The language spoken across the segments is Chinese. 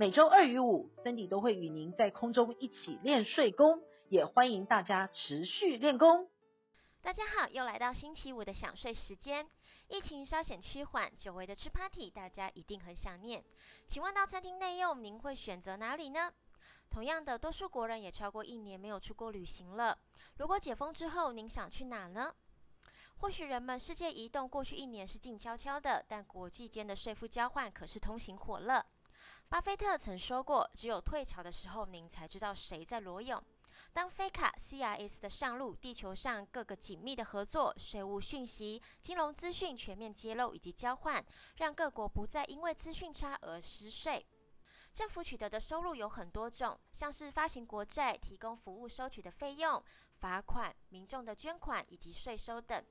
每周二与五，Cindy 都会与您在空中一起练睡功，也欢迎大家持续练功。大家好，又来到星期五的想睡时间。疫情稍显趋缓，久违的吃 party，大家一定很想念。请问到餐厅内用，您会选择哪里呢？同样的，多数国人也超过一年没有出国旅行了。如果解封之后，您想去哪呢？或许人们世界移动过去一年是静悄悄的，但国际间的税负交换可是通行火热。巴菲特曾说过：“只有退潮的时候，您才知道谁在裸泳。”当 FATCA CRS 的上路，地球上各个紧密的合作、税务讯息、金融资讯全面揭露以及交换，让各国不再因为资讯差而失税。政府取得的收入有很多种，像是发行国债、提供服务收取的费用、罚款、民众的捐款以及税收等。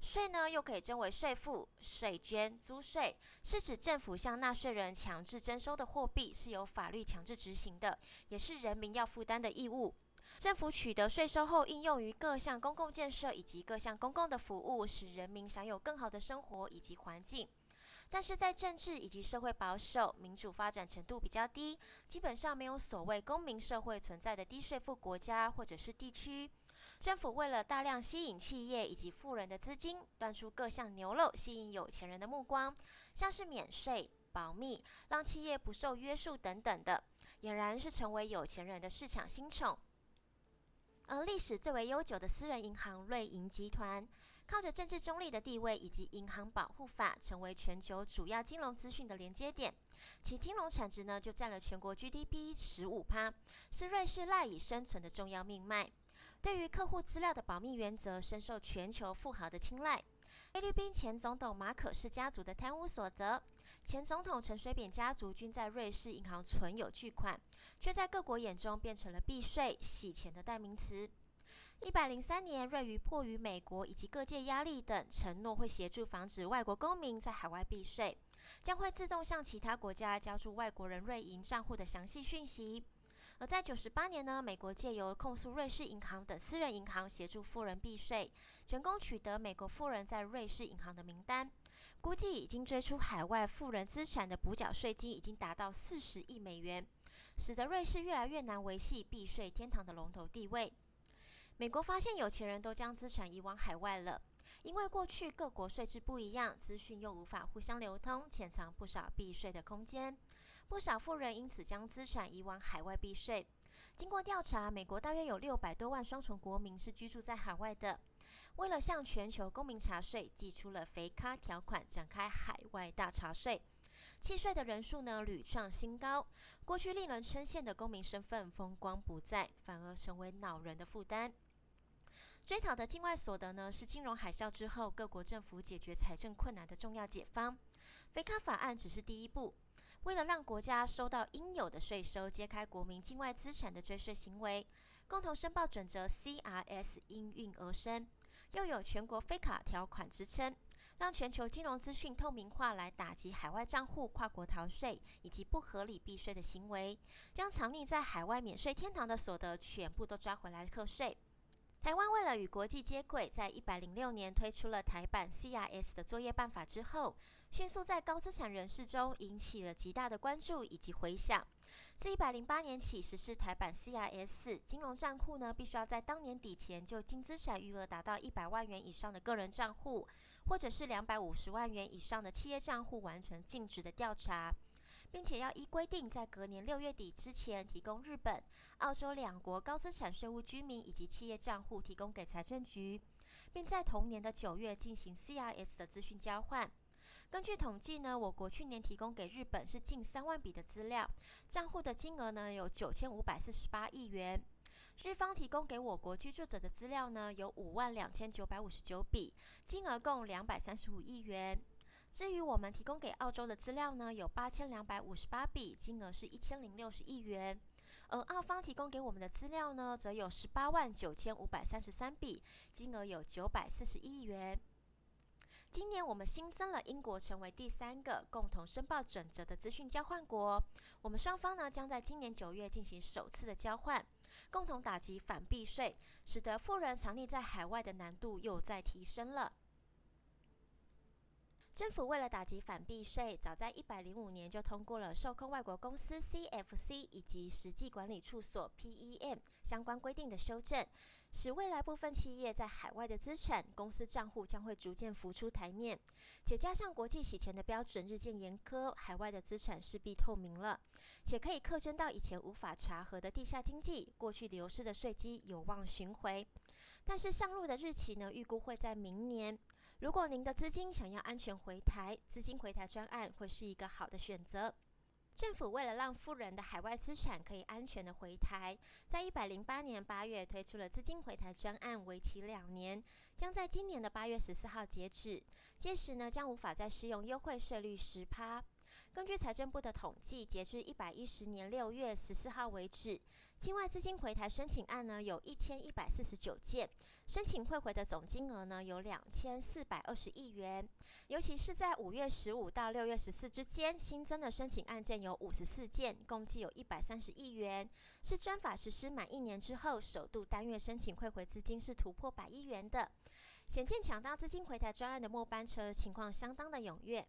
税呢，又可以称为税负、税捐、租税，是指政府向纳税人强制征收的货币，是由法律强制执行的，也是人民要负担的义务。政府取得税收后，应用于各项公共建设以及各项公共的服务，使人民享有更好的生活以及环境。但是在政治以及社会保守、民主发展程度比较低，基本上没有所谓公民社会存在的低税负国家或者是地区，政府为了大量吸引企业以及富人的资金，端出各项牛肉吸引有钱人的目光，像是免税、保密、让企业不受约束等等的，俨然是成为有钱人的市场新宠。而历史最为悠久的私人银行瑞银集团，靠着政治中立的地位以及银行保护法，成为全球主要金融资讯的连接点。其金融产值呢，就占了全国 GDP 十五趴，是瑞士赖以生存的重要命脉。对于客户资料的保密原则，深受全球富豪的青睐。菲律宾前总统马可氏家族的贪污所得，前总统陈水扁家族均在瑞士银行存有巨款，却在各国眼中变成了避税、洗钱的代名词。一百零三年，瑞银迫于美国以及各界压力等，承诺会协助防止外国公民在海外避税，将会自动向其他国家交出外国人瑞银账户的详细讯息。而在九十八年呢，美国借由控诉瑞士银行等私人银行协助富人避税，成功取得美国富人在瑞士银行的名单，估计已经追出海外富人资产的补缴税金已经达到四十亿美元，使得瑞士越来越难维系避税天堂的龙头地位。美国发现有钱人都将资产移往海外了，因为过去各国税制不一样，资讯又无法互相流通，潜藏不少避税的空间。不少富人因此将资产移往海外避税。经过调查，美国大约有六百多万双重国民是居住在海外的。为了向全球公民查税，寄出了肥咖条款，展开海外大查税。弃税的人数呢屡创新高。过去令人称羡的公民身份风光不再，反而成为恼人的负担。追讨的境外所得呢，是金融海啸之后各国政府解决财政困难的重要解方。肥咖法案只是第一步，为了让国家收到应有的税收，揭开国民境外资产的追税行为，共同申报准则 CRS 应运而生，又有全国非卡条款之称，让全球金融资讯透明化，来打击海外账户跨国逃税以及不合理避税的行为，将藏匿在海外免税天堂的所得全部都抓回来课税。台湾为了与国际接轨，在一百零六年推出了台版 CRS 的作业办法之后，迅速在高资产人士中引起了极大的关注以及回响。自一百零八年起实施台版 CRS，金融账户呢必须要在当年底前就净资产余额达到一百万元以上的个人账户，或者是两百五十万元以上的企业账户完成尽职的调查。并且要依规定，在隔年六月底之前提供日本、澳洲两国高资产税务居民以及企业账户提供给财政局，并在同年的九月进行 CRS 的资讯交换。根据统计呢，我国去年提供给日本是近三万笔的资料，账户的金额呢有九千五百四十八亿元；日方提供给我国居住者的资料呢有五万两千九百五十九笔，金额共两百三十五亿元。至于我们提供给澳洲的资料呢，有八千两百五十八笔，金额是一千零六十亿元。而澳方提供给我们的资料呢，则有十八万九千五百三十三笔，金额有九百四十一亿元。今年我们新增了英国成为第三个共同申报准则的资讯交换国，我们双方呢将在今年九月进行首次的交换，共同打击反避税，使得富人藏匿在海外的难度又再提升了。政府为了打击反避税，早在一百零五年就通过了受控外国公司 （CFC） 以及实际管理处所 （PEM） 相关规定的修正，使未来部分企业在海外的资产、公司账户将会逐渐浮出台面，且加上国际洗钱的标准日渐严苛，海外的资产势必透明了，且可以课征到以前无法查核的地下经济，过去流失的税基有望寻回。但是上路的日期呢，预估会在明年。如果您的资金想要安全回台，资金回台专案会是一个好的选择。政府为了让富人的海外资产可以安全的回台，在一百零八年八月推出了资金回台专案，为期两年，将在今年的八月十四号截止。届时呢，将无法再适用优惠税率十趴。根据财政部的统计，截至一百一十年六月十四号为止，境外资金回台申请案呢有一千一百四十九件，申请汇回的总金额呢有两千四百二十亿元。尤其是在五月十五到六月十四之间，新增的申请案件有五十四件，共计有一百三十亿元，是专法实施满一年之后首度单月申请汇回资金是突破百亿元的，显见抢到资金回台专案的末班车情况相当的踊跃。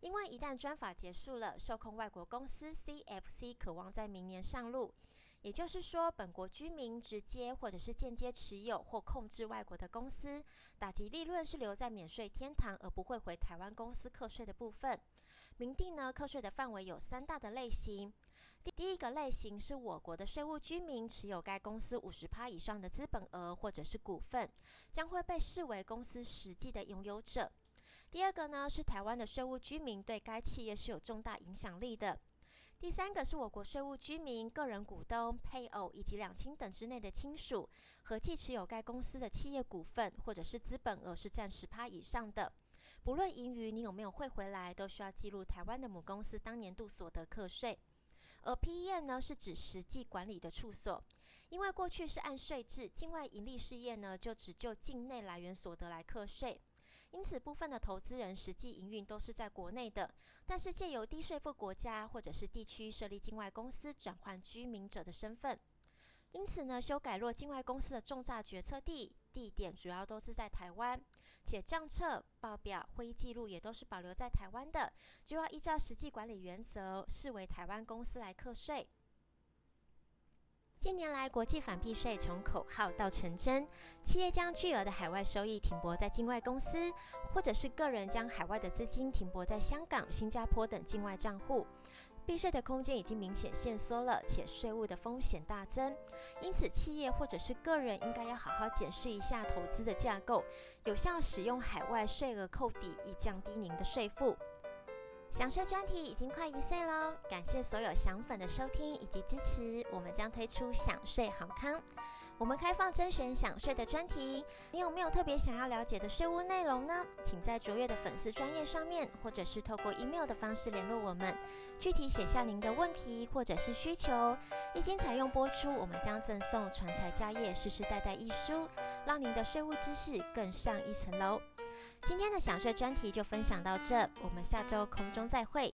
因为一旦专法结束了，受控外国公司 CFC 可望在明年上路。也就是说，本国居民直接或者是间接持有或控制外国的公司，打击利润是留在免税天堂，而不会回台湾公司课税的部分。明定呢，课税的范围有三大的类型。第一个类型是我国的税务居民持有该公司五十趴以上的资本额或者是股份，将会被视为公司实际的拥有者。第二个呢，是台湾的税务居民对该企业是有重大影响力的。第三个是我国税务居民、个人股东、配偶以及两亲等之内的亲属，合计持有该公司的企业股份或者是资本额是占十趴以上的。不论盈余你有没有汇回来，都需要记录台湾的母公司当年度所得课税。而 PEM 呢，是指实际管理的处所，因为过去是按税制，境外盈利事业呢就只就境内来源所得来课税。因此，部分的投资人实际营运都是在国内的，但是借由低税负国家或者是地区设立境外公司，转换居民者的身份。因此呢，修改若境外公司的重大决策地地点主要都是在台湾，且账册、报表、会议记录也都是保留在台湾的，就要依照实际管理原则，视为台湾公司来课税。近年来，国际反避税从口号到成真，企业将巨额的海外收益停泊在境外公司，或者是个人将海外的资金停泊在香港、新加坡等境外账户，避税的空间已经明显限缩了，且税务的风险大增。因此，企业或者是个人应该要好好检视一下投资的架构，有效使用海外税额扣抵，以降低您的税负。享税专题已经快一岁喽，感谢所有享粉的收听以及支持，我们将推出享税好康，我们开放甄选享税的专题，你有没有特别想要了解的税务内容呢？请在卓越的粉丝专页上面，或者是透过 email 的方式联络我们，具体写下您的问题或者是需求，一经采用播出，我们将赠送传财家业世世代代一书，让您的税务知识更上一层楼。今天的想睡专题就分享到这，我们下周空中再会。